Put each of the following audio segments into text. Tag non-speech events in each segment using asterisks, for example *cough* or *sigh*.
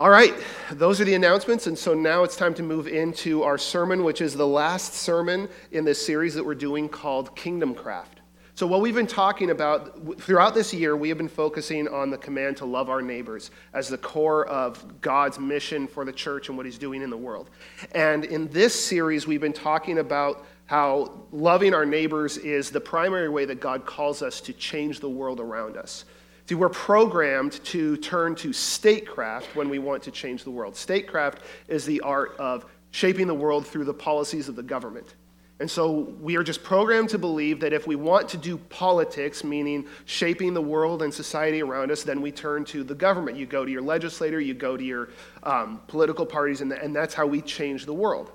All right, those are the announcements. And so now it's time to move into our sermon, which is the last sermon in this series that we're doing called Kingdom Craft. So, what we've been talking about throughout this year, we have been focusing on the command to love our neighbors as the core of God's mission for the church and what He's doing in the world. And in this series, we've been talking about how loving our neighbors is the primary way that God calls us to change the world around us. See, we're programmed to turn to statecraft when we want to change the world. Statecraft is the art of shaping the world through the policies of the government. And so we are just programmed to believe that if we want to do politics, meaning shaping the world and society around us, then we turn to the government. You go to your legislator, you go to your um, political parties, and, and that's how we change the world.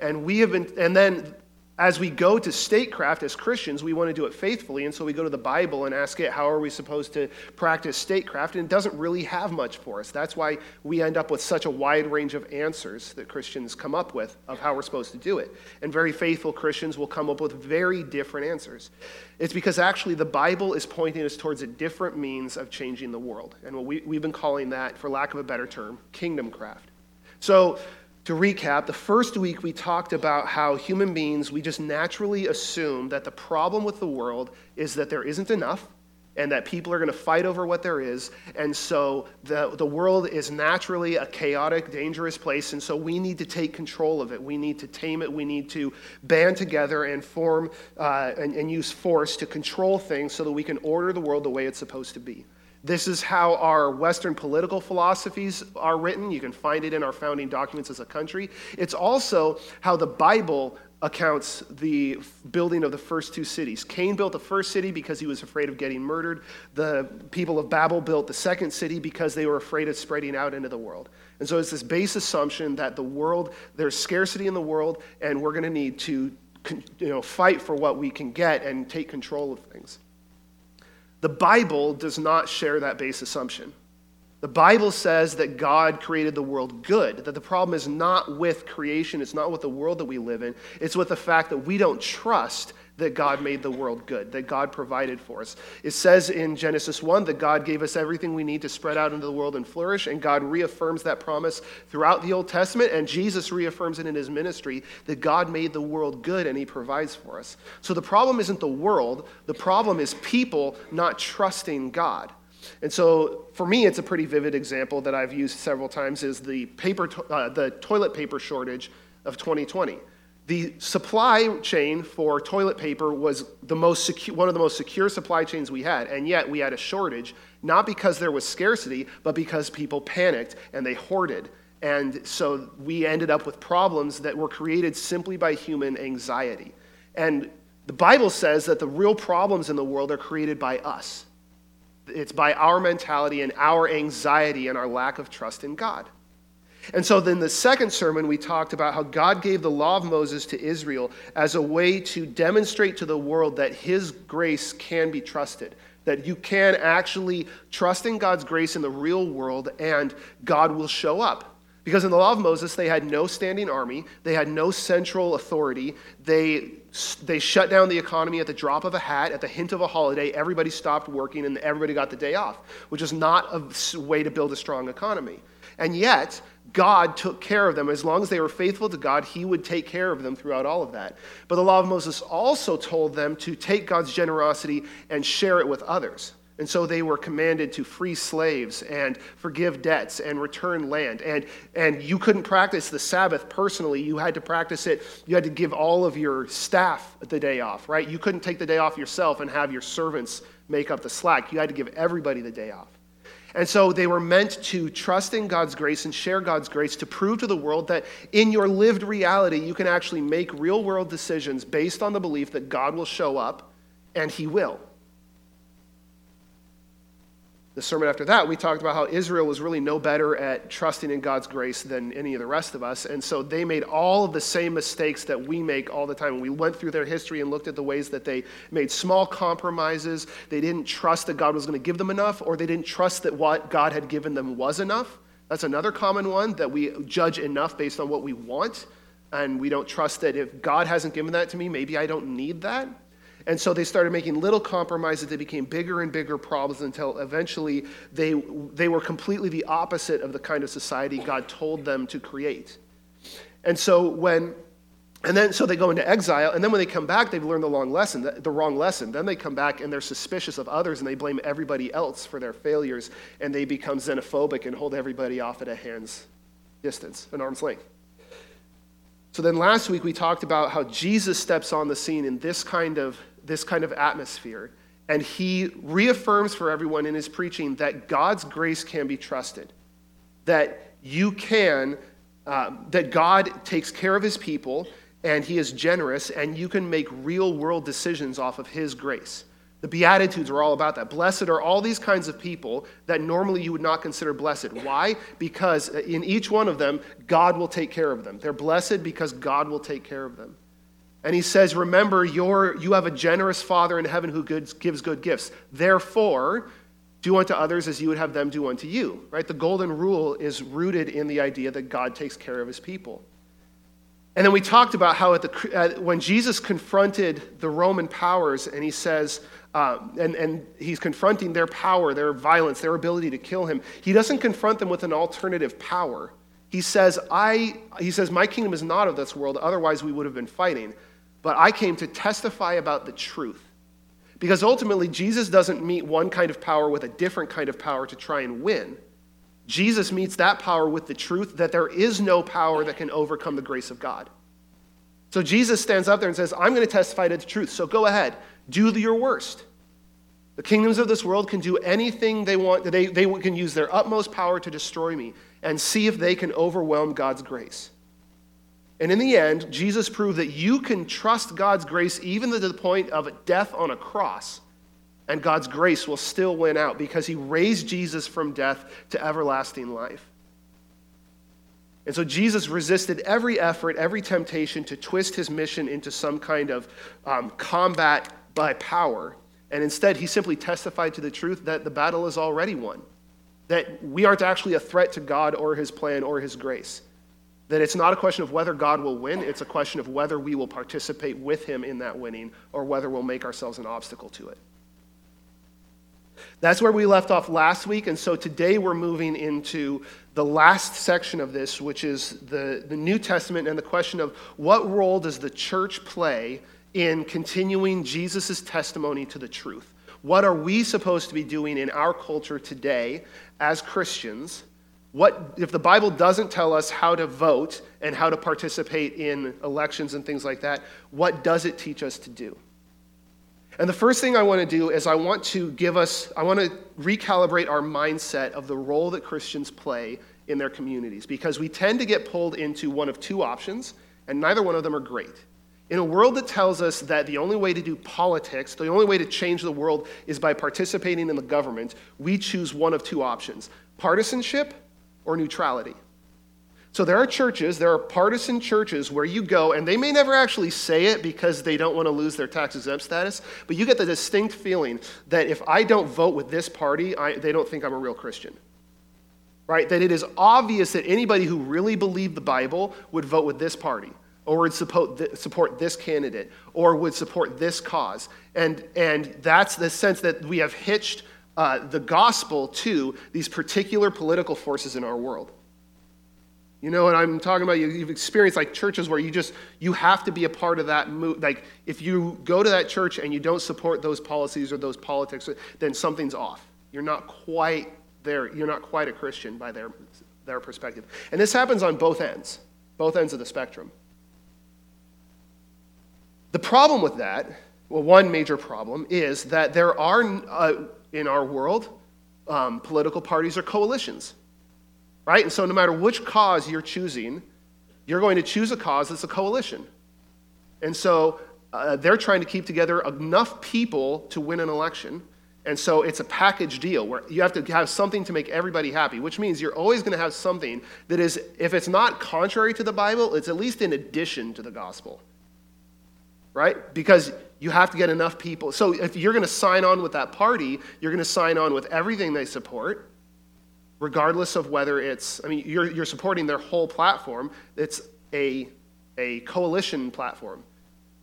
And we have been, and then as we go to statecraft as Christians, we want to do it faithfully. And so we go to the Bible and ask it, how are we supposed to practice statecraft? And it doesn't really have much for us. That's why we end up with such a wide range of answers that Christians come up with of how we're supposed to do it. And very faithful Christians will come up with very different answers. It's because actually the Bible is pointing us towards a different means of changing the world. And what we, we've been calling that, for lack of a better term, kingdom craft. So, to recap, the first week we talked about how human beings, we just naturally assume that the problem with the world is that there isn't enough and that people are going to fight over what there is. And so the, the world is naturally a chaotic, dangerous place. And so we need to take control of it. We need to tame it. We need to band together and form uh, and, and use force to control things so that we can order the world the way it's supposed to be. This is how our Western political philosophies are written. You can find it in our founding documents as a country. It's also how the Bible accounts the building of the first two cities. Cain built the first city because he was afraid of getting murdered. The people of Babel built the second city because they were afraid of spreading out into the world. And so it's this base assumption that the world, there's scarcity in the world, and we're going to need to you know, fight for what we can get and take control of things. The Bible does not share that base assumption. The Bible says that God created the world good, that the problem is not with creation, it's not with the world that we live in, it's with the fact that we don't trust that God made the world good, that God provided for us. It says in Genesis 1 that God gave us everything we need to spread out into the world and flourish, and God reaffirms that promise throughout the Old Testament, and Jesus reaffirms it in his ministry that God made the world good and he provides for us. So the problem isn't the world, the problem is people not trusting God. And so for me, it's a pretty vivid example that I've used several times is the, paper to- uh, the toilet paper shortage of 2020 the supply chain for toilet paper was the most secu- one of the most secure supply chains we had, and yet we had a shortage, not because there was scarcity, but because people panicked and they hoarded. And so we ended up with problems that were created simply by human anxiety. And the Bible says that the real problems in the world are created by us. It's by our mentality and our anxiety and our lack of trust in God. And so then the second sermon, we talked about how God gave the law of Moses to Israel as a way to demonstrate to the world that his grace can be trusted, that you can actually trust in God's grace in the real world and God will show up. Because in the law of Moses, they had no standing army, they had no central authority, they, they shut down the economy at the drop of a hat, at the hint of a holiday, everybody stopped working and everybody got the day off, which is not a way to build a strong economy. And yet, God took care of them. As long as they were faithful to God, He would take care of them throughout all of that. But the law of Moses also told them to take God's generosity and share it with others. And so they were commanded to free slaves and forgive debts and return land. And, and you couldn't practice the Sabbath personally. You had to practice it. You had to give all of your staff the day off, right? You couldn't take the day off yourself and have your servants make up the slack. You had to give everybody the day off. And so they were meant to trust in God's grace and share God's grace to prove to the world that in your lived reality, you can actually make real world decisions based on the belief that God will show up, and He will the sermon after that, we talked about how Israel was really no better at trusting in God's grace than any of the rest of us. And so they made all of the same mistakes that we make all the time. And We went through their history and looked at the ways that they made small compromises. They didn't trust that God was going to give them enough, or they didn't trust that what God had given them was enough. That's another common one that we judge enough based on what we want. And we don't trust that if God hasn't given that to me, maybe I don't need that. And so they started making little compromises. They became bigger and bigger problems until eventually they, they were completely the opposite of the kind of society God told them to create. And so when and then so they go into exile, and then when they come back, they've learned the wrong lesson, the, the wrong lesson. Then they come back and they're suspicious of others and they blame everybody else for their failures, and they become xenophobic and hold everybody off at a hand's distance, an arm's length. So then last week we talked about how Jesus steps on the scene in this kind of this kind of atmosphere, and he reaffirms for everyone in his preaching that God's grace can be trusted, that you can, uh, that God takes care of his people and he is generous, and you can make real world decisions off of his grace. The Beatitudes are all about that. Blessed are all these kinds of people that normally you would not consider blessed. Why? Because in each one of them, God will take care of them. They're blessed because God will take care of them. And he says, Remember, you you have a generous Father in heaven who gives good gifts. Therefore, do unto others as you would have them do unto you. Right? The golden rule is rooted in the idea that God takes care of his people. And then we talked about how the, when Jesus confronted the Roman powers and he says, um, and, and he's confronting their power, their violence, their ability to kill him, he doesn't confront them with an alternative power. He says, I, he says, My kingdom is not of this world, otherwise we would have been fighting. But I came to testify about the truth. Because ultimately, Jesus doesn't meet one kind of power with a different kind of power to try and win. Jesus meets that power with the truth that there is no power that can overcome the grace of God. So Jesus stands up there and says, I'm going to testify to the truth. So go ahead, do your worst. The kingdoms of this world can do anything they want. They, they can use their utmost power to destroy me and see if they can overwhelm God's grace. And in the end, Jesus proved that you can trust God's grace even to the point of death on a cross and God's grace will still win out because he raised Jesus from death to everlasting life. And so Jesus resisted every effort, every temptation to twist his mission into some kind of um, combat by power. And instead, he simply testified to the truth that the battle is already won, that we aren't actually a threat to God or his plan or his grace. That it's not a question of whether God will win, it's a question of whether we will participate with him in that winning or whether we'll make ourselves an obstacle to it. That's where we left off last week, and so today we're moving into the last section of this, which is the, the New Testament and the question of what role does the church play in continuing Jesus' testimony to the truth? What are we supposed to be doing in our culture today as Christians? What, if the Bible doesn't tell us how to vote and how to participate in elections and things like that, what does it teach us to do? And the first thing I want to do is I want to give us, I want to recalibrate our mindset of the role that Christians play in their communities because we tend to get pulled into one of two options, and neither one of them are great. In a world that tells us that the only way to do politics, the only way to change the world is by participating in the government, we choose one of two options partisanship or neutrality. So there are churches, there are partisan churches where you go, and they may never actually say it because they don't want to lose their tax exempt status, but you get the distinct feeling that if I don't vote with this party, I, they don't think I'm a real Christian. Right? That it is obvious that anybody who really believed the Bible would vote with this party, or would support, support this candidate, or would support this cause. And, and that's the sense that we have hitched uh, the gospel to these particular political forces in our world. You know what I'm talking about? You've experienced like churches where you just, you have to be a part of that move. Like if you go to that church and you don't support those policies or those politics, then something's off. You're not quite there. You're not quite a Christian by their, their perspective. And this happens on both ends, both ends of the spectrum. The problem with that, well, one major problem is that there are, uh, in our world, um, political parties are coalitions right? And so, no matter which cause you're choosing, you're going to choose a cause that's a coalition. And so, uh, they're trying to keep together enough people to win an election. And so, it's a package deal where you have to have something to make everybody happy, which means you're always going to have something that is, if it's not contrary to the Bible, it's at least in addition to the gospel. Right? Because you have to get enough people. So, if you're going to sign on with that party, you're going to sign on with everything they support regardless of whether it's, I mean, you're, you're supporting their whole platform. It's a, a coalition platform.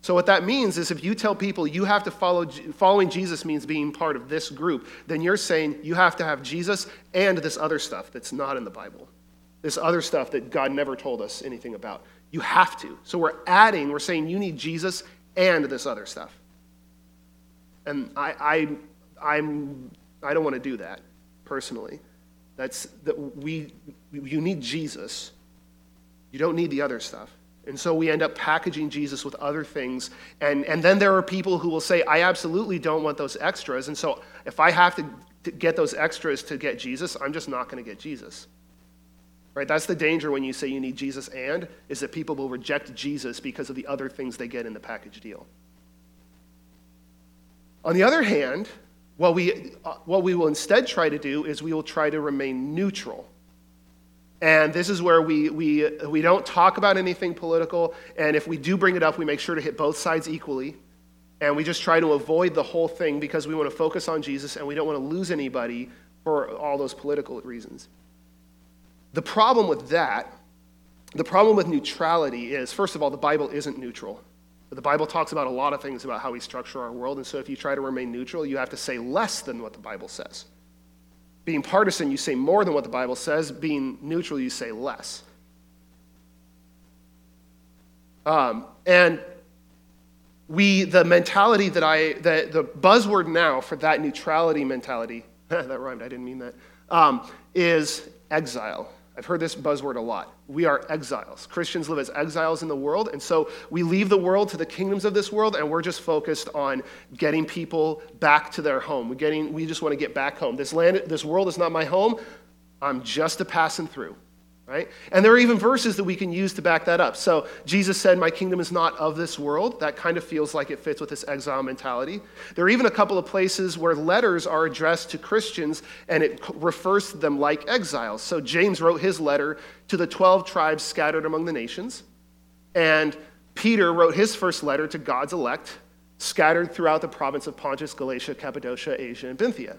So, what that means is if you tell people you have to follow, following Jesus means being part of this group, then you're saying you have to have Jesus and this other stuff that's not in the Bible, this other stuff that God never told us anything about. You have to. So, we're adding, we're saying you need Jesus and this other stuff. And I, I, I'm, I don't want to do that personally. That's that we, you need Jesus. You don't need the other stuff. And so we end up packaging Jesus with other things. And, and then there are people who will say, I absolutely don't want those extras. And so if I have to, to get those extras to get Jesus, I'm just not going to get Jesus. Right? That's the danger when you say you need Jesus and, is that people will reject Jesus because of the other things they get in the package deal. On the other hand, what we, uh, what we will instead try to do is we will try to remain neutral. And this is where we, we, we don't talk about anything political. And if we do bring it up, we make sure to hit both sides equally. And we just try to avoid the whole thing because we want to focus on Jesus and we don't want to lose anybody for all those political reasons. The problem with that, the problem with neutrality is, first of all, the Bible isn't neutral. The Bible talks about a lot of things about how we structure our world. And so if you try to remain neutral, you have to say less than what the Bible says. Being partisan, you say more than what the Bible says. Being neutral, you say less. Um, and we, the mentality that I, the, the buzzword now for that neutrality mentality, *laughs* that rhymed, I didn't mean that, um, is exile. I've heard this buzzword a lot. We are exiles. Christians live as exiles in the world, and so we leave the world to the kingdoms of this world, and we're just focused on getting people back to their home. We're getting, we just want to get back home. This land, this world is not my home. I'm just a passing through right? And there are even verses that we can use to back that up. So Jesus said, My kingdom is not of this world. That kind of feels like it fits with this exile mentality. There are even a couple of places where letters are addressed to Christians and it refers to them like exiles. So James wrote his letter to the 12 tribes scattered among the nations. And Peter wrote his first letter to God's elect scattered throughout the province of Pontus, Galatia, Cappadocia, Asia, and Bithynia.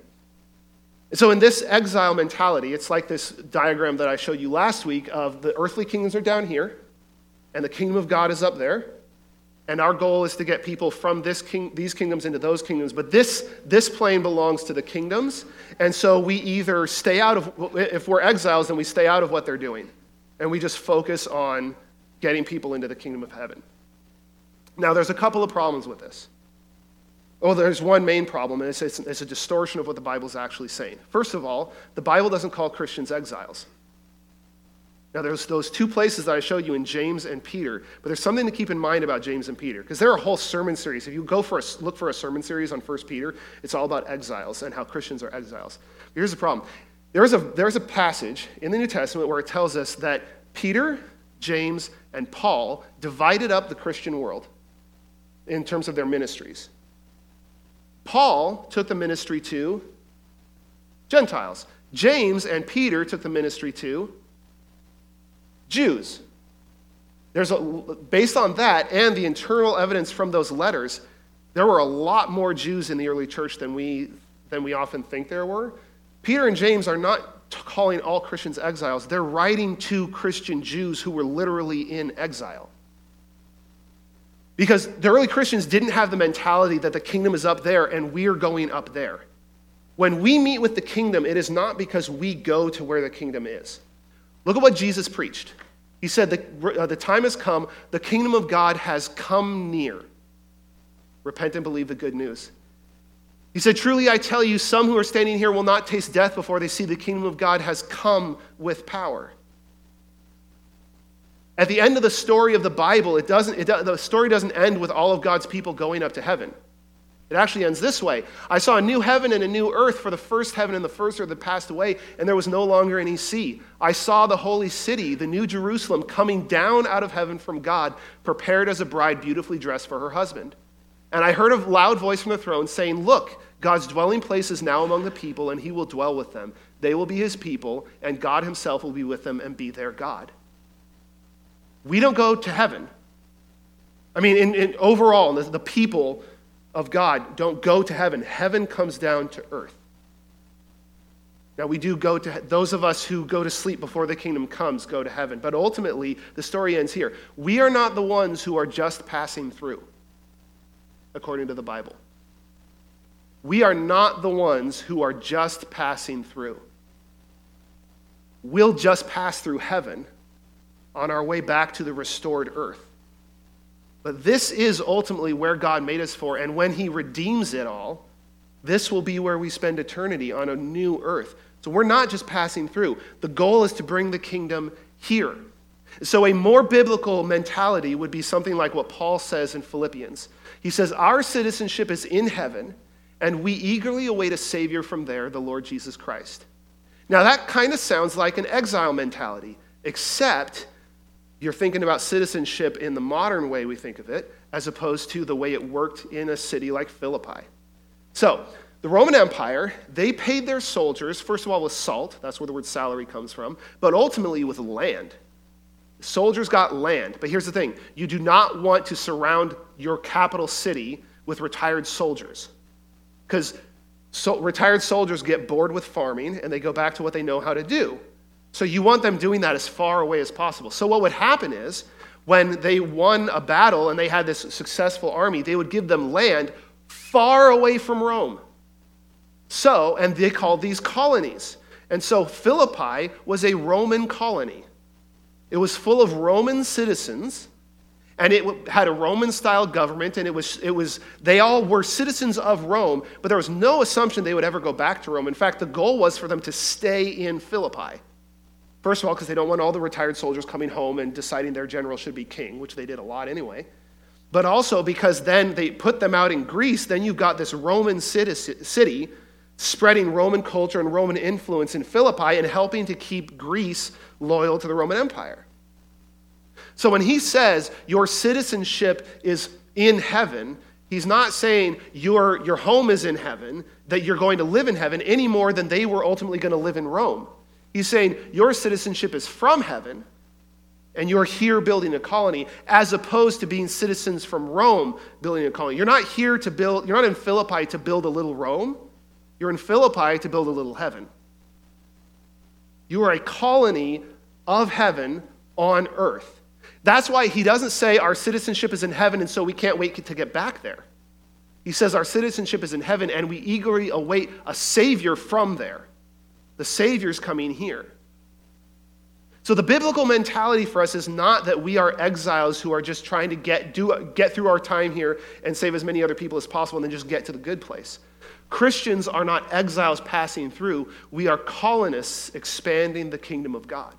So, in this exile mentality, it's like this diagram that I showed you last week of the earthly kingdoms are down here, and the kingdom of God is up there. And our goal is to get people from this king, these kingdoms into those kingdoms. But this, this plane belongs to the kingdoms. And so we either stay out of, if we're exiles, then we stay out of what they're doing. And we just focus on getting people into the kingdom of heaven. Now, there's a couple of problems with this. Well, there's one main problem, and it's, it's, it's, a distortion of what the Bible is actually saying. First of all, the Bible doesn't call Christians exiles. Now, there's those two places that I showed you in James and Peter, but there's something to keep in mind about James and Peter, because there are whole sermon series. If you go for a, look for a sermon series on 1 Peter, it's all about exiles and how Christians are exiles. Here's the problem there's a, there's a passage in the New Testament where it tells us that Peter, James, and Paul divided up the Christian world in terms of their ministries. Paul took the ministry to Gentiles. James and Peter took the ministry to Jews. There's a, based on that and the internal evidence from those letters, there were a lot more Jews in the early church than we, than we often think there were. Peter and James are not calling all Christians exiles, they're writing to Christian Jews who were literally in exile. Because the early Christians didn't have the mentality that the kingdom is up there and we're going up there. When we meet with the kingdom, it is not because we go to where the kingdom is. Look at what Jesus preached. He said, The, uh, the time has come, the kingdom of God has come near. Repent and believe the good news. He said, Truly I tell you, some who are standing here will not taste death before they see the kingdom of God has come with power. At the end of the story of the Bible, it doesn't, it, the story doesn't end with all of God's people going up to heaven. It actually ends this way I saw a new heaven and a new earth, for the first heaven and the first earth had passed away, and there was no longer any sea. I saw the holy city, the new Jerusalem, coming down out of heaven from God, prepared as a bride beautifully dressed for her husband. And I heard a loud voice from the throne saying, Look, God's dwelling place is now among the people, and he will dwell with them. They will be his people, and God himself will be with them and be their God. We don't go to heaven. I mean, in, in overall, the, the people of God don't go to heaven. Heaven comes down to earth. Now, we do go to, those of us who go to sleep before the kingdom comes go to heaven. But ultimately, the story ends here. We are not the ones who are just passing through. according to the Bible. We are not the ones who are just passing through. We'll just pass through heaven on our way back to the restored earth. But this is ultimately where God made us for, and when He redeems it all, this will be where we spend eternity on a new earth. So we're not just passing through. The goal is to bring the kingdom here. So a more biblical mentality would be something like what Paul says in Philippians. He says, Our citizenship is in heaven, and we eagerly await a Savior from there, the Lord Jesus Christ. Now, that kind of sounds like an exile mentality, except you're thinking about citizenship in the modern way we think of it, as opposed to the way it worked in a city like Philippi. So, the Roman Empire, they paid their soldiers, first of all, with salt. That's where the word salary comes from, but ultimately with land. Soldiers got land. But here's the thing you do not want to surround your capital city with retired soldiers. Because so, retired soldiers get bored with farming and they go back to what they know how to do. So you want them doing that as far away as possible. So what would happen is when they won a battle and they had this successful army, they would give them land far away from Rome. So, and they called these colonies. And so Philippi was a Roman colony. It was full of Roman citizens, and it had a Roman style government, and it was, it was, they all were citizens of Rome, but there was no assumption they would ever go back to Rome. In fact, the goal was for them to stay in Philippi. First of all, because they don't want all the retired soldiers coming home and deciding their general should be king, which they did a lot anyway but also because then they put them out in Greece, then you've got this Roman city spreading Roman culture and Roman influence in Philippi and helping to keep Greece loyal to the Roman Empire. So when he says your citizenship is in heaven, he's not saying your, your home is in heaven, that you're going to live in heaven any more than they were ultimately going to live in Rome. He's saying your citizenship is from heaven and you're here building a colony as opposed to being citizens from Rome building a colony. You're not here to build, you're not in Philippi to build a little Rome. You're in Philippi to build a little heaven. You are a colony of heaven on earth. That's why he doesn't say our citizenship is in heaven and so we can't wait to get back there. He says our citizenship is in heaven and we eagerly await a Savior from there. The Savior's coming here. So the biblical mentality for us is not that we are exiles who are just trying to get, do, get through our time here and save as many other people as possible and then just get to the good place. Christians are not exiles passing through, we are colonists expanding the kingdom of God.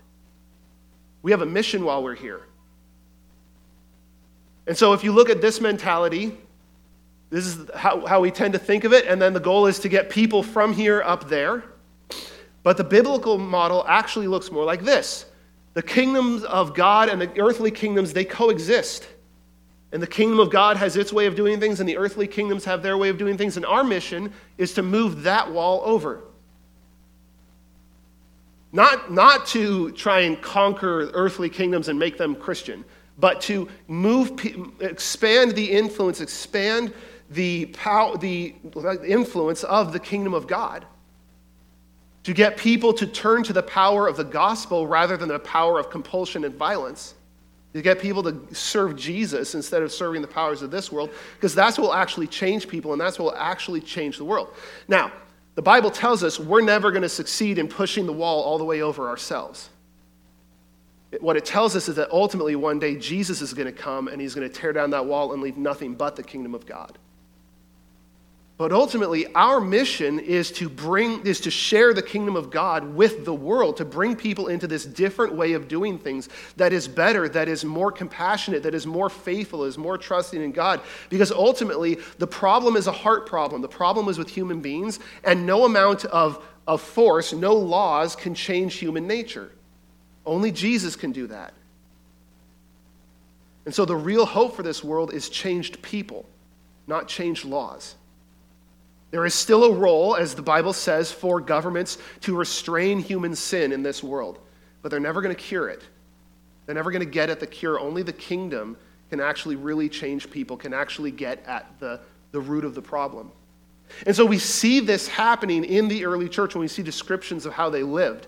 We have a mission while we're here. And so if you look at this mentality, this is how, how we tend to think of it, and then the goal is to get people from here up there. But the biblical model actually looks more like this the kingdoms of God and the earthly kingdoms, they coexist. And the kingdom of God has its way of doing things, and the earthly kingdoms have their way of doing things. And our mission is to move that wall over. Not, not to try and conquer earthly kingdoms and make them Christian, but to move, expand the influence, expand the, power, the influence of the kingdom of God to get people to turn to the power of the gospel rather than the power of compulsion and violence. To get people to serve Jesus instead of serving the powers of this world, because that's what will actually change people and that's what will actually change the world. Now, the Bible tells us we're never going to succeed in pushing the wall all the way over ourselves. What it tells us is that ultimately one day Jesus is going to come and he's going to tear down that wall and leave nothing but the kingdom of God. But ultimately, our mission is to bring is to share the kingdom of God with the world, to bring people into this different way of doing things that is better, that is more compassionate, that is more faithful, is more trusting in God. Because ultimately, the problem is a heart problem. The problem is with human beings, and no amount of, of force, no laws can change human nature. Only Jesus can do that. And so the real hope for this world is changed people, not changed laws. There is still a role, as the Bible says, for governments to restrain human sin in this world, but they're never going to cure it. They're never going to get at the cure. Only the kingdom can actually really change people, can actually get at the, the root of the problem. And so we see this happening in the early church when we see descriptions of how they lived.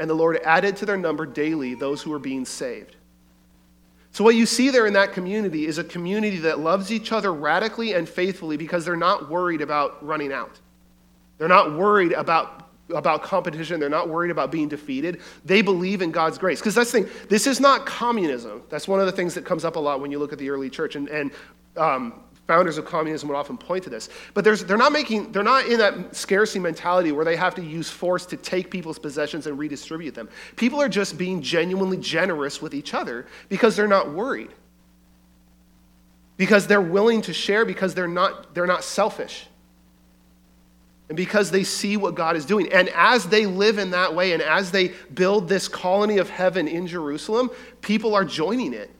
and the Lord added to their number daily those who were being saved. So, what you see there in that community is a community that loves each other radically and faithfully because they're not worried about running out. They're not worried about, about competition. They're not worried about being defeated. They believe in God's grace. Because that's the thing, this is not communism. That's one of the things that comes up a lot when you look at the early church. And, and um, founders of communism would often point to this. But they're not making, they're not in that scarcity mentality where they have to use force to take people's possessions and redistribute them. People are just being genuinely generous with each other because they're not worried. Because they're willing to share, because they're not, they're not selfish. And because they see what God is doing. And as they live in that way, and as they build this colony of heaven in Jerusalem, people are joining it.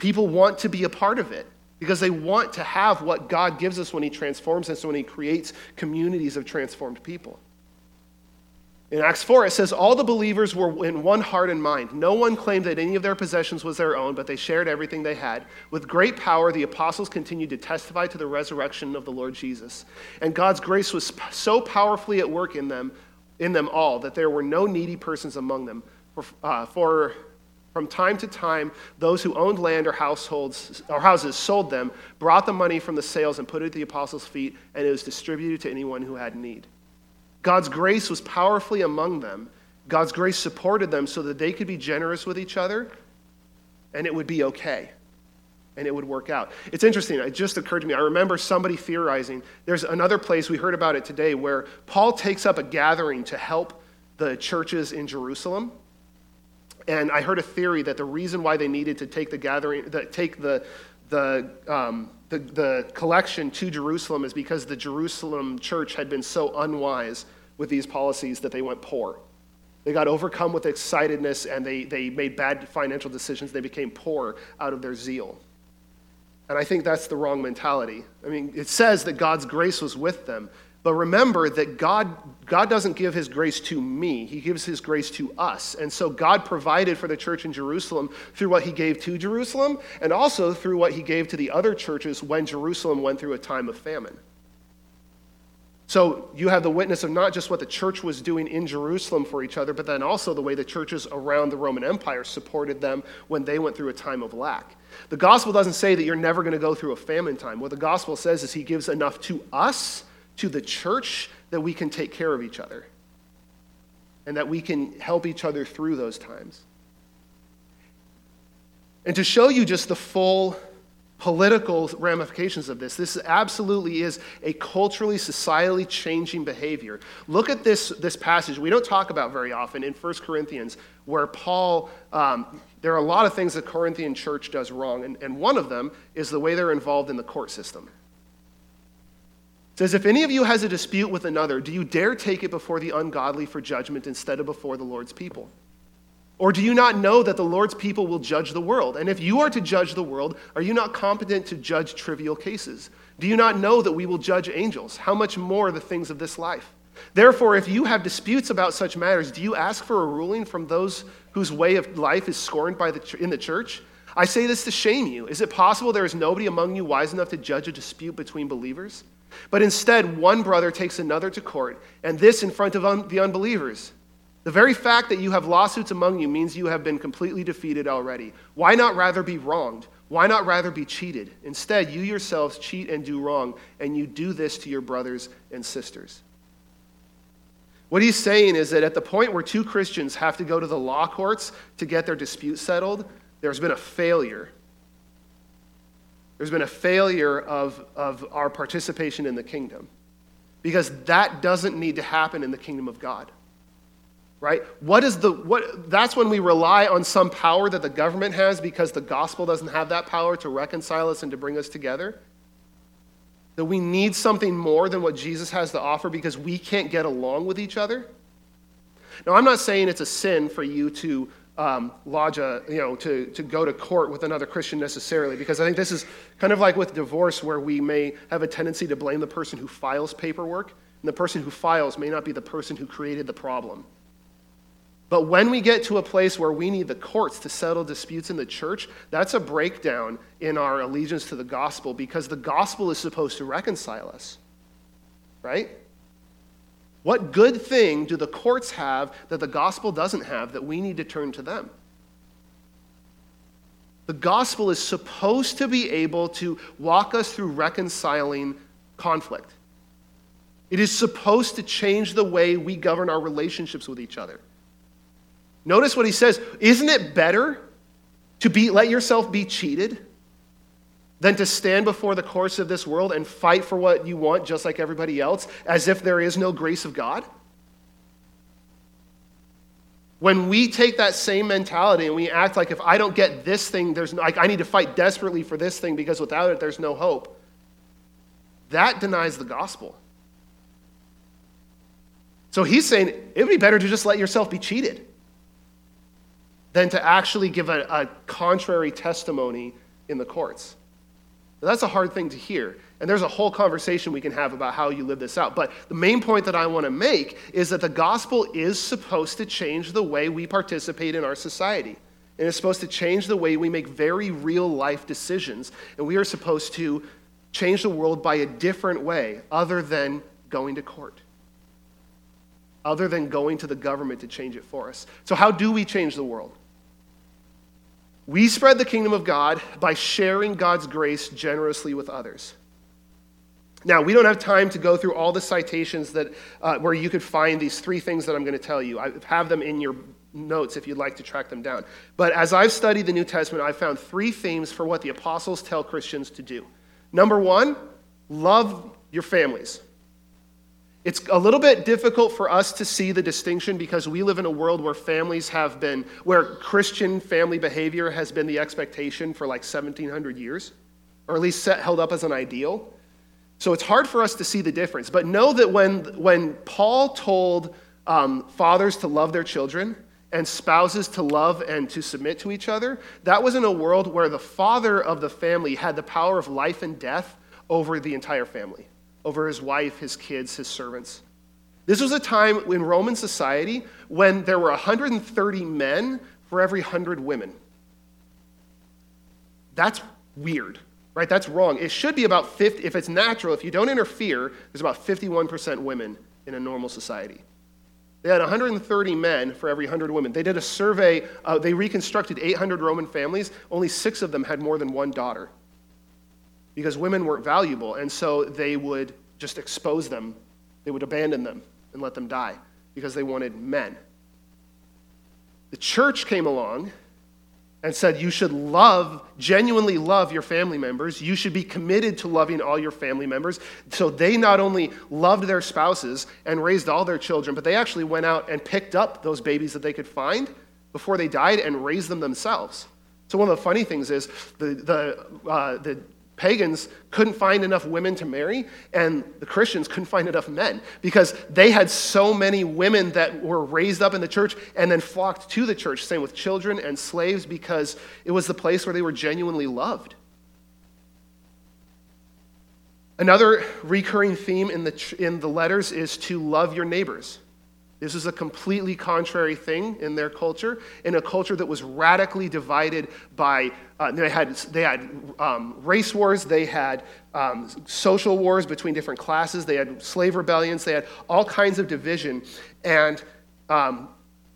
People want to be a part of it because they want to have what God gives us when He transforms us, when He creates communities of transformed people. In Acts 4, it says, All the believers were in one heart and mind. No one claimed that any of their possessions was their own, but they shared everything they had. With great power, the apostles continued to testify to the resurrection of the Lord Jesus. And God's grace was so powerfully at work in them, in them all that there were no needy persons among them. For, uh, for from time to time, those who owned land or households or houses sold them, brought the money from the sales and put it at the apostles' feet, and it was distributed to anyone who had need. God's grace was powerfully among them. God's grace supported them so that they could be generous with each other, and it would be okay. And it would work out. It's interesting. It just occurred to me. I remember somebody theorizing. There's another place, we heard about it today, where Paul takes up a gathering to help the churches in Jerusalem and I heard a theory that the reason why they needed to take the gathering, the, take the, the, um, the, the collection to Jerusalem is because the Jerusalem church had been so unwise with these policies that they went poor. They got overcome with excitedness and they, they made bad financial decisions. They became poor out of their zeal. And I think that's the wrong mentality. I mean, it says that God's grace was with them, but remember that God, God doesn't give his grace to me, he gives his grace to us. And so God provided for the church in Jerusalem through what he gave to Jerusalem and also through what he gave to the other churches when Jerusalem went through a time of famine. So you have the witness of not just what the church was doing in Jerusalem for each other, but then also the way the churches around the Roman Empire supported them when they went through a time of lack. The gospel doesn't say that you're never going to go through a famine time. What the gospel says is he gives enough to us to the church that we can take care of each other and that we can help each other through those times. And to show you just the full political ramifications of this, this absolutely is a culturally, societally changing behavior. Look at this, this passage we don't talk about very often in 1 Corinthians, where Paul, um, there are a lot of things the Corinthian church does wrong, and, and one of them is the way they're involved in the court system. Says, If any of you has a dispute with another, do you dare take it before the ungodly for judgment instead of before the Lord's people? Or do you not know that the Lord's people will judge the world? And if you are to judge the world, are you not competent to judge trivial cases? Do you not know that we will judge angels? How much more the things of this life? Therefore, if you have disputes about such matters, do you ask for a ruling from those whose way of life is scorned by the, in the church? I say this to shame you. Is it possible there is nobody among you wise enough to judge a dispute between believers? But instead, one brother takes another to court, and this in front of un- the unbelievers. The very fact that you have lawsuits among you means you have been completely defeated already. Why not rather be wronged? Why not rather be cheated? Instead, you yourselves cheat and do wrong, and you do this to your brothers and sisters. What he's saying is that at the point where two Christians have to go to the law courts to get their dispute settled, there's been a failure there's been a failure of, of our participation in the kingdom because that doesn't need to happen in the kingdom of God. Right? What is the what that's when we rely on some power that the government has because the gospel doesn't have that power to reconcile us and to bring us together. That we need something more than what Jesus has to offer because we can't get along with each other. Now, I'm not saying it's a sin for you to um, lodge you know, to, to go to court with another Christian necessarily, because I think this is kind of like with divorce, where we may have a tendency to blame the person who files paperwork, and the person who files may not be the person who created the problem. But when we get to a place where we need the courts to settle disputes in the church, that's a breakdown in our allegiance to the gospel because the gospel is supposed to reconcile us. Right? What good thing do the courts have that the gospel doesn't have that we need to turn to them? The gospel is supposed to be able to walk us through reconciling conflict. It is supposed to change the way we govern our relationships with each other. Notice what he says Isn't it better to be, let yourself be cheated than to stand before the course of this world and fight for what you want just like everybody else as if there is no grace of God? When we take that same mentality and we act like if I don't get this thing, there's no, like I need to fight desperately for this thing because without it there's no hope. That denies the gospel. So he's saying it would be better to just let yourself be cheated than to actually give a, a contrary testimony in the courts. Now, that's a hard thing to hear. And there's a whole conversation we can have about how you live this out. But the main point that I want to make is that the gospel is supposed to change the way we participate in our society. And it's supposed to change the way we make very real life decisions. And we are supposed to change the world by a different way other than going to court, other than going to the government to change it for us. So, how do we change the world? We spread the kingdom of God by sharing God's grace generously with others. Now, we don't have time to go through all the citations that, uh, where you could find these three things that I'm going to tell you. I have them in your notes if you'd like to track them down. But as I've studied the New Testament, I've found three themes for what the apostles tell Christians to do. Number one, love your families. It's a little bit difficult for us to see the distinction because we live in a world where families have been, where Christian family behavior has been the expectation for like 1700 years, or at least set, held up as an ideal. So it's hard for us to see the difference. But know that when, when Paul told um, fathers to love their children and spouses to love and to submit to each other, that was in a world where the father of the family had the power of life and death over the entire family over his wife, his kids, his servants. This was a time in Roman society when there were 130 men for every 100 women. That's weird, right? That's wrong. It should be about 50, if it's natural, if you don't interfere, there's about 51% women in a normal society. They had 130 men for every 100 women. They did a survey, uh, they reconstructed 800 Roman families. Only six of them had more than one daughter because women weren't valuable. And so they would just expose them, they would abandon them and let them die because they wanted men. The church came along and said you should love, genuinely love your family members. You should be committed to loving all your family members. So they not only loved their spouses and raised all their children, but they actually went out and picked up those babies that they could find before they died and raised them themselves. So one of the funny things is the, the, uh, the pagans couldn't find enough women to marry, and the Christians couldn't find enough men because they had so many women that were raised up in the church and then flocked to the church. Same with children and slaves because it was the place where they were genuinely loved. Another recurring theme in the, in the letters is to love your neighbors. This is a completely contrary thing in their culture, in a culture that was radically divided by, uh, they had, they had um, race wars, they had um, social wars between different classes, they had slave rebellions, they had all kinds of division, and, um,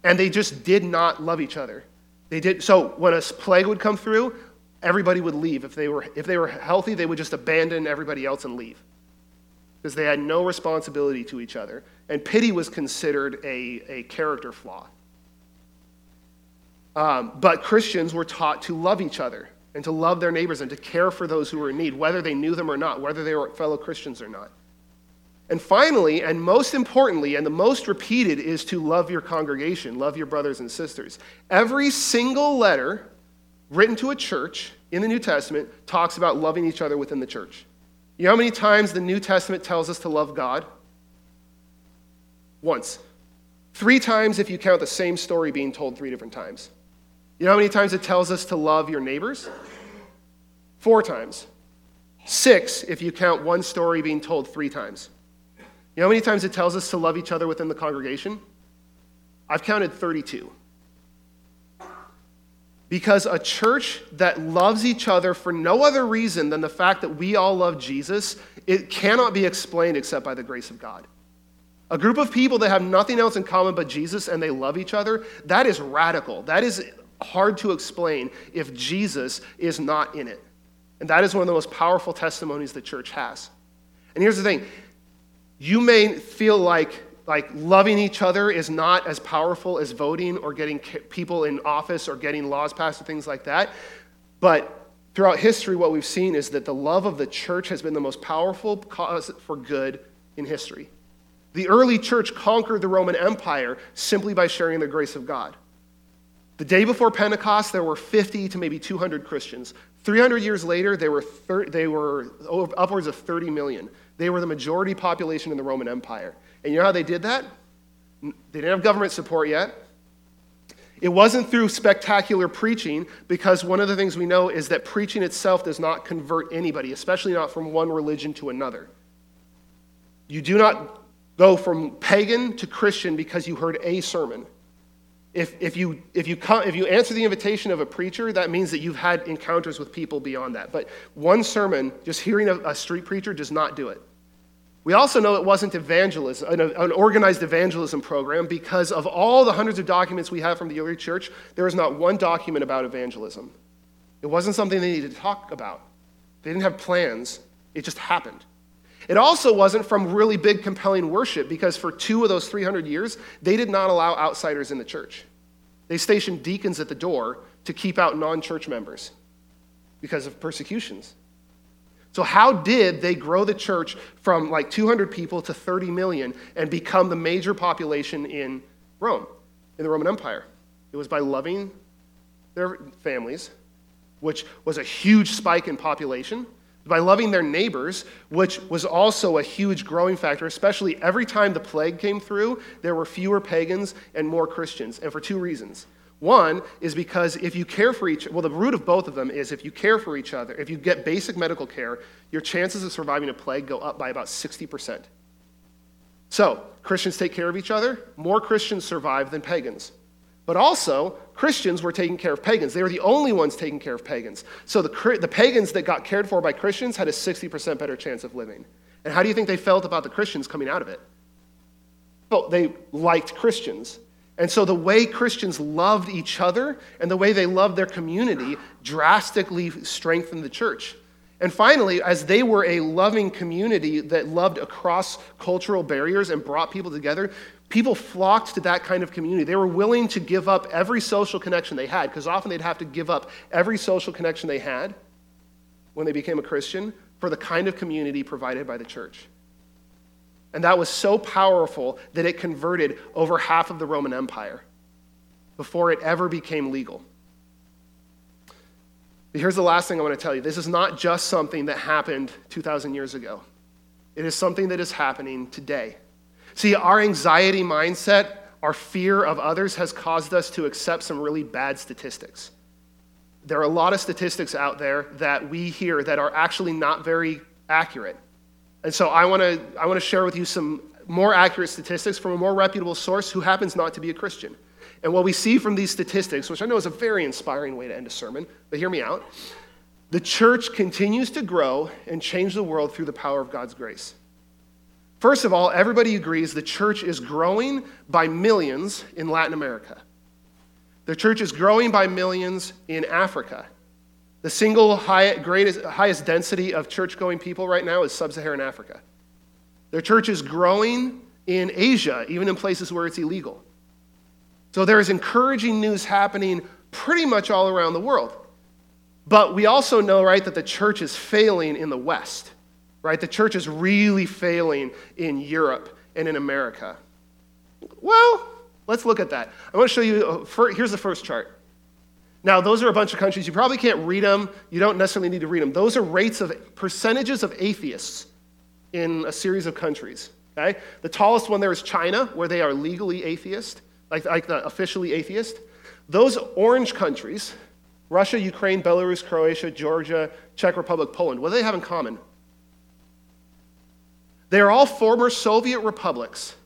and they just did not love each other. They did, so when a plague would come through, everybody would leave. If they were, if they were healthy, they would just abandon everybody else and leave because they had no responsibility to each other. And pity was considered a, a character flaw. Um, but Christians were taught to love each other and to love their neighbors and to care for those who were in need, whether they knew them or not, whether they were fellow Christians or not. And finally, and most importantly, and the most repeated, is to love your congregation, love your brothers and sisters. Every single letter written to a church in the New Testament talks about loving each other within the church. You know how many times the New Testament tells us to love God? Once. Three times if you count the same story being told three different times. You know how many times it tells us to love your neighbors? Four times. Six if you count one story being told three times. You know how many times it tells us to love each other within the congregation? I've counted 32. Because a church that loves each other for no other reason than the fact that we all love Jesus, it cannot be explained except by the grace of God. A group of people that have nothing else in common but Jesus and they love each other, that is radical. That is hard to explain if Jesus is not in it. And that is one of the most powerful testimonies the church has. And here's the thing you may feel like like loving each other is not as powerful as voting or getting people in office or getting laws passed or things like that. But throughout history, what we've seen is that the love of the church has been the most powerful cause for good in history. The early church conquered the Roman Empire simply by sharing the grace of God. The day before Pentecost, there were 50 to maybe 200 Christians. 300 years later, they were, thir- they were upwards of 30 million. They were the majority population in the Roman Empire. And you know how they did that? They didn't have government support yet. It wasn't through spectacular preaching, because one of the things we know is that preaching itself does not convert anybody, especially not from one religion to another. You do not go from pagan to Christian because you heard a sermon. If, if, you, if, you come, if you answer the invitation of a preacher, that means that you've had encounters with people beyond that. But one sermon, just hearing a, a street preacher, does not do it. We also know it wasn't evangelism, an, an, organized evangelism program because of all the hundreds of documents we have from the early church, there is not one document about evangelism. It wasn't something they needed to talk about. They didn't have plans, it just happened. It also wasn't from really big, compelling worship because for two of those 300 years, they did not allow outsiders in the church. They stationed deacons at the door to keep out non church members because of persecutions. So, how did they grow the church from like 200 people to 30 million and become the major population in Rome, in the Roman Empire? It was by loving their families, which was a huge spike in population, by loving their neighbors, which was also a huge growing factor, especially every time the plague came through, there were fewer pagans and more Christians, and for two reasons. One is because if you care for each well the root of both of them is if you care for each other, if you get basic medical care, your chances of surviving a plague go up by about 60%. So, Christians take care of each other, more Christians survive than pagans. But also, Christians were taking care of pagans. They were the only ones taking care of pagans. So the, the pagans that got cared for by Christians had a 60% better chance of living. And how do you think they felt about the Christians coming out of it? Well, they liked Christians. And so the way Christians loved each other and the way they loved their community drastically strengthened the church. And finally, as they were a loving community that loved across cultural barriers and brought people together, people flocked to that kind of community. They were willing to give up every social connection they had, because often they'd have to give up every social connection they had when they became a Christian for the kind of community provided by the church. And that was so powerful that it converted over half of the Roman Empire before it ever became legal. But here's the last thing I want to tell you this is not just something that happened 2,000 years ago, it is something that is happening today. See, our anxiety mindset, our fear of others has caused us to accept some really bad statistics. There are a lot of statistics out there that we hear that are actually not very accurate. And so I want to I want to share with you some more accurate statistics from a more reputable source who happens not to be a Christian. And what we see from these statistics, which I know is a very inspiring way to end a sermon, but hear me out. The church continues to grow and change the world through the power of God's grace. First of all, everybody agrees the church is growing by millions in Latin America. The church is growing by millions in Africa. The single high, greatest, highest density of church going people right now is sub Saharan Africa. Their church is growing in Asia, even in places where it's illegal. So there is encouraging news happening pretty much all around the world. But we also know, right, that the church is failing in the West, right? The church is really failing in Europe and in America. Well, let's look at that. I want to show you, here's the first chart. Now, those are a bunch of countries. You probably can't read them. You don't necessarily need to read them. Those are rates of percentages of atheists in a series of countries. Okay? The tallest one there is China, where they are legally atheist, like, like the officially atheist. Those orange countries, Russia, Ukraine, Belarus, Croatia, Georgia, Czech Republic, Poland, what do they have in common? They are all former Soviet republics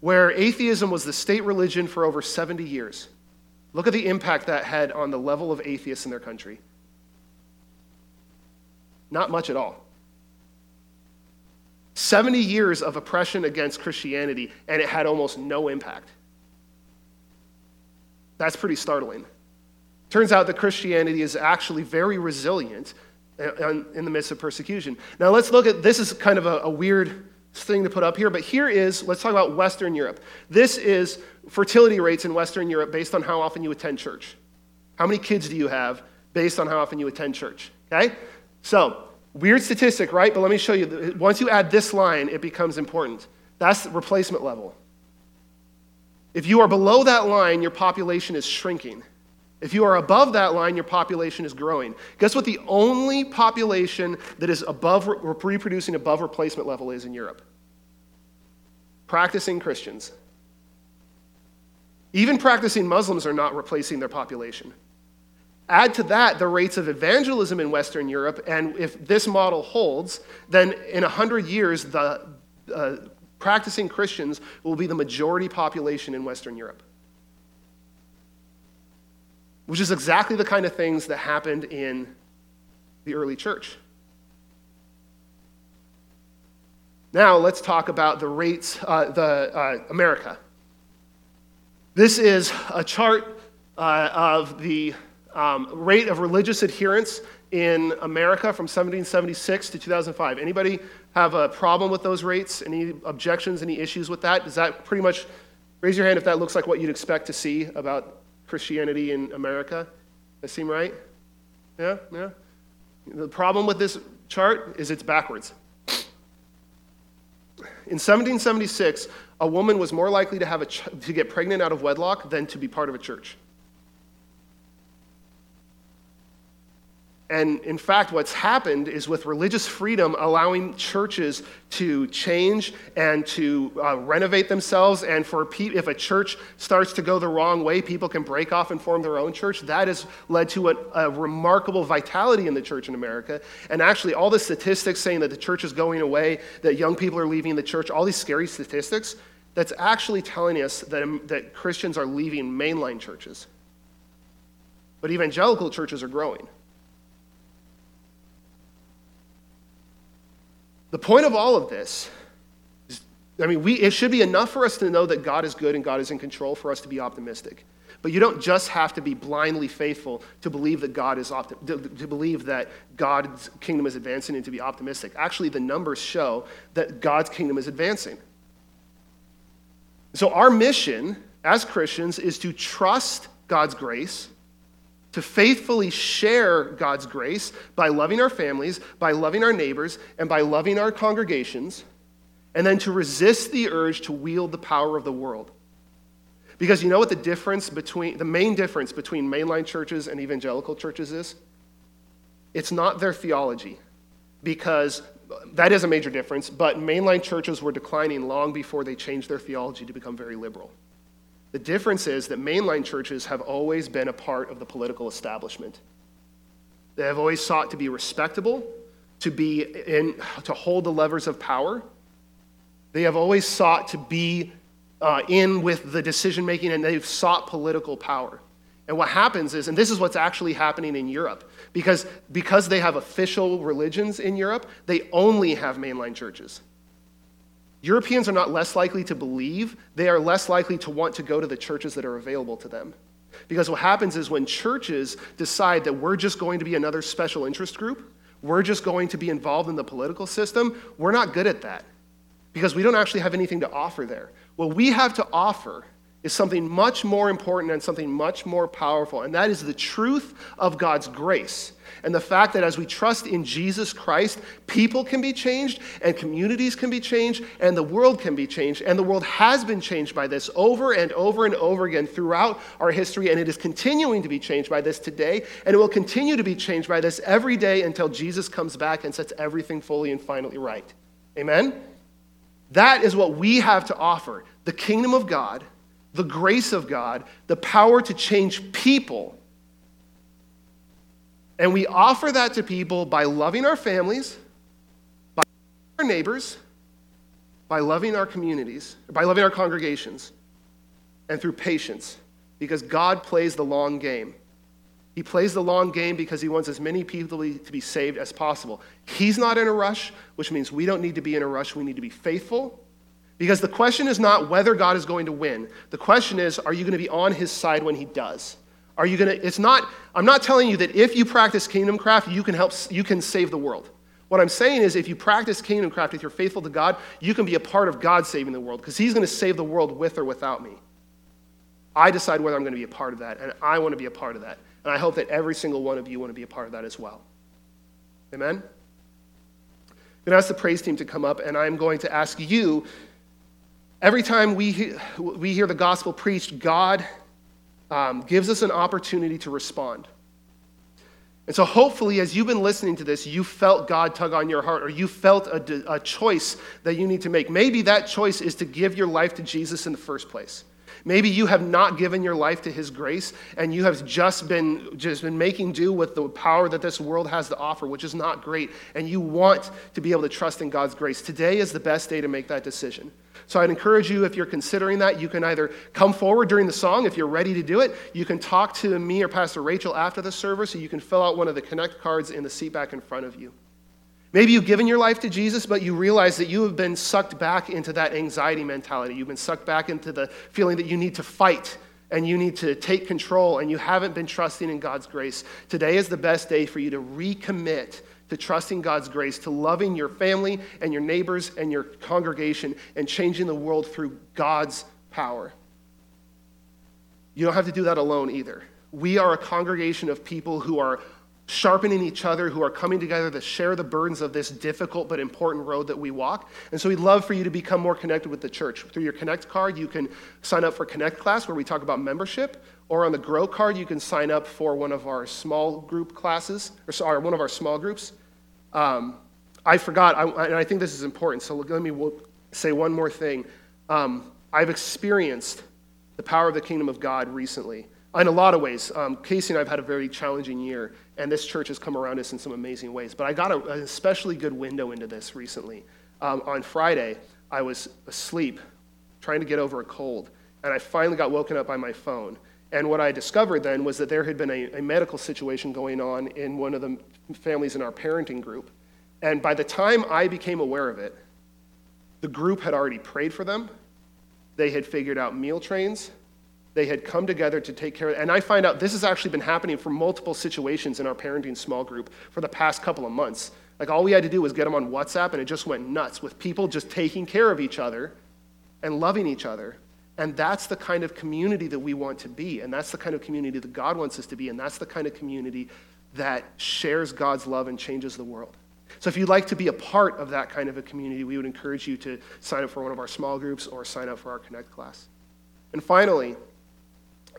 where atheism was the state religion for over 70 years. Look at the impact that had on the level of atheists in their country. Not much at all. 70 years of oppression against Christianity, and it had almost no impact. That's pretty startling. Turns out that Christianity is actually very resilient uh, in the midst of persecution. Now, let's look at this is kind of a, a weird thing to put up here, but here is let's talk about Western Europe. This is fertility rates in Western Europe based on how often you attend church. How many kids do you have based on how often you attend church? Okay? So, weird statistic, right? But let me show you. Once you add this line, it becomes important. That's the replacement level. If you are below that line, your population is shrinking. If you are above that line, your population is growing. Guess what the only population that is above reproducing above replacement level is in Europe? Practicing Christians. Even practicing Muslims are not replacing their population. Add to that the rates of evangelism in Western Europe, and if this model holds, then in 100 years, the uh, practicing Christians will be the majority population in Western Europe. Which is exactly the kind of things that happened in the early church. Now, let's talk about the rates, uh, the uh, America. This is a chart uh, of the um, rate of religious adherence in America from 1776 to 2005. Anybody have a problem with those rates? Any objections, any issues with that? Does that pretty much, raise your hand if that looks like what you'd expect to see about Christianity in America? That seem right? Yeah, yeah. The problem with this chart is it's backwards. In 1776, a woman was more likely to, have a ch- to get pregnant out of wedlock than to be part of a church. And in fact, what's happened is with religious freedom, allowing churches to change and to uh, renovate themselves, and for pe- if a church starts to go the wrong way, people can break off and form their own church. That has led to a, a remarkable vitality in the church in America. And actually, all the statistics saying that the church is going away, that young people are leaving the church, all these scary statistics, that's actually telling us that, um, that Christians are leaving mainline churches. But evangelical churches are growing. The point of all of this is, I mean, we, it should be enough for us to know that God is good and God is in control for us to be optimistic. But you don't just have to be blindly faithful to believe that God is opti- to, to believe that God's kingdom is advancing and to be optimistic. Actually, the numbers show that God's kingdom is advancing. So our mission as Christians is to trust God's grace to faithfully share God's grace by loving our families, by loving our neighbors, and by loving our congregations, and then to resist the urge to wield the power of the world. Because you know what the difference between, the main difference between mainline churches and evangelical churches is? It's not their theology, because that is a major difference, but mainline churches were declining long before they changed their theology to become very liberal. The difference is that mainline churches have always been a part of the political establishment. They have always sought to be respectable, to be in, to hold the levers of power. They have always sought to be uh, in with the decision making, and they've sought political power. And what happens is, and this is what's actually happening in Europe, because, because they have official religions in Europe, they only have mainline churches. Europeans are not less likely to believe, they are less likely to want to go to the churches that are available to them. Because what happens is when churches decide that we're just going to be another special interest group, we're just going to be involved in the political system, we're not good at that because we don't actually have anything to offer there. What we have to offer is something much more important and something much more powerful, and that is the truth of God's grace. And the fact that as we trust in Jesus Christ, people can be changed, and communities can be changed, and the world can be changed. And the world has been changed by this over and over and over again throughout our history, and it is continuing to be changed by this today, and it will continue to be changed by this every day until Jesus comes back and sets everything fully and finally right. Amen? That is what we have to offer the kingdom of God the grace of God, the power to change people. And we offer that to people by loving our families, by our neighbors, by loving our communities, by loving our congregations, and through patience, because God plays the long game. He plays the long game because he wants as many people to be saved as possible. He's not in a rush, which means we don't need to be in a rush. We need to be faithful. Because the question is not whether God is going to win. The question is, are you going to be on his side when he does? Are you going to, it's not, I'm not telling you that if you practice kingdom craft, you can help, you can save the world. What I'm saying is, if you practice kingdom craft, if you're faithful to God, you can be a part of God saving the world because he's going to save the world with or without me. I decide whether I'm going to be a part of that, and I want to be a part of that. And I hope that every single one of you want to be a part of that as well. Amen? I'm going to ask the praise team to come up, and I'm going to ask you every time we, we hear the gospel preached, God um, gives us an opportunity to respond. And so, hopefully, as you've been listening to this, you felt God tug on your heart, or you felt a, a choice that you need to make. Maybe that choice is to give your life to Jesus in the first place. Maybe you have not given your life to his grace and you have just been just been making do with the power that this world has to offer, which is not great, and you want to be able to trust in God's grace. Today is the best day to make that decision. So I'd encourage you, if you're considering that, you can either come forward during the song if you're ready to do it. You can talk to me or Pastor Rachel after the service, or you can fill out one of the Connect cards in the seat back in front of you. Maybe you've given your life to Jesus, but you realize that you have been sucked back into that anxiety mentality. You've been sucked back into the feeling that you need to fight and you need to take control, and you haven't been trusting in God's grace. Today is the best day for you to recommit to trusting God's grace, to loving your family and your neighbors and your congregation, and changing the world through God's power. You don't have to do that alone either. We are a congregation of people who are sharpening each other, who are coming together to share the burdens of this difficult but important road that we walk. And so we'd love for you to become more connected with the church. Through your Connect card, you can sign up for Connect class where we talk about membership. Or on the Grow card, you can sign up for one of our small group classes, or sorry, one of our small groups. Um, I forgot, I, and I think this is important, so let me say one more thing. Um, I've experienced the power of the kingdom of God recently in a lot of ways. Um, Casey and I have had a very challenging year, and this church has come around us in some amazing ways. But I got a, an especially good window into this recently. Um, on Friday, I was asleep, trying to get over a cold, and I finally got woken up by my phone. And what I discovered then was that there had been a, a medical situation going on in one of the families in our parenting group. And by the time I became aware of it, the group had already prayed for them. They had figured out meal trains. They had come together to take care of. And I find out this has actually been happening for multiple situations in our parenting small group for the past couple of months. Like all we had to do was get them on WhatsApp, and it just went nuts with people just taking care of each other and loving each other. And that's the kind of community that we want to be. And that's the kind of community that God wants us to be. And that's the kind of community that shares God's love and changes the world. So if you'd like to be a part of that kind of a community, we would encourage you to sign up for one of our small groups or sign up for our Connect class. And finally,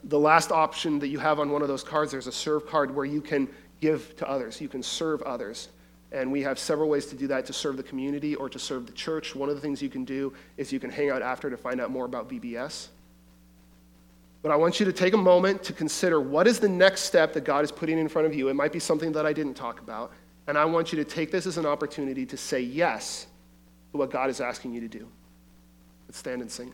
the last option that you have on one of those cards, there's a serve card where you can give to others. You can serve others. And we have several ways to do that to serve the community or to serve the church. One of the things you can do is you can hang out after to find out more about VBS. But I want you to take a moment to consider what is the next step that God is putting in front of you. It might be something that I didn't talk about. And I want you to take this as an opportunity to say yes to what God is asking you to do. Let's stand and sing.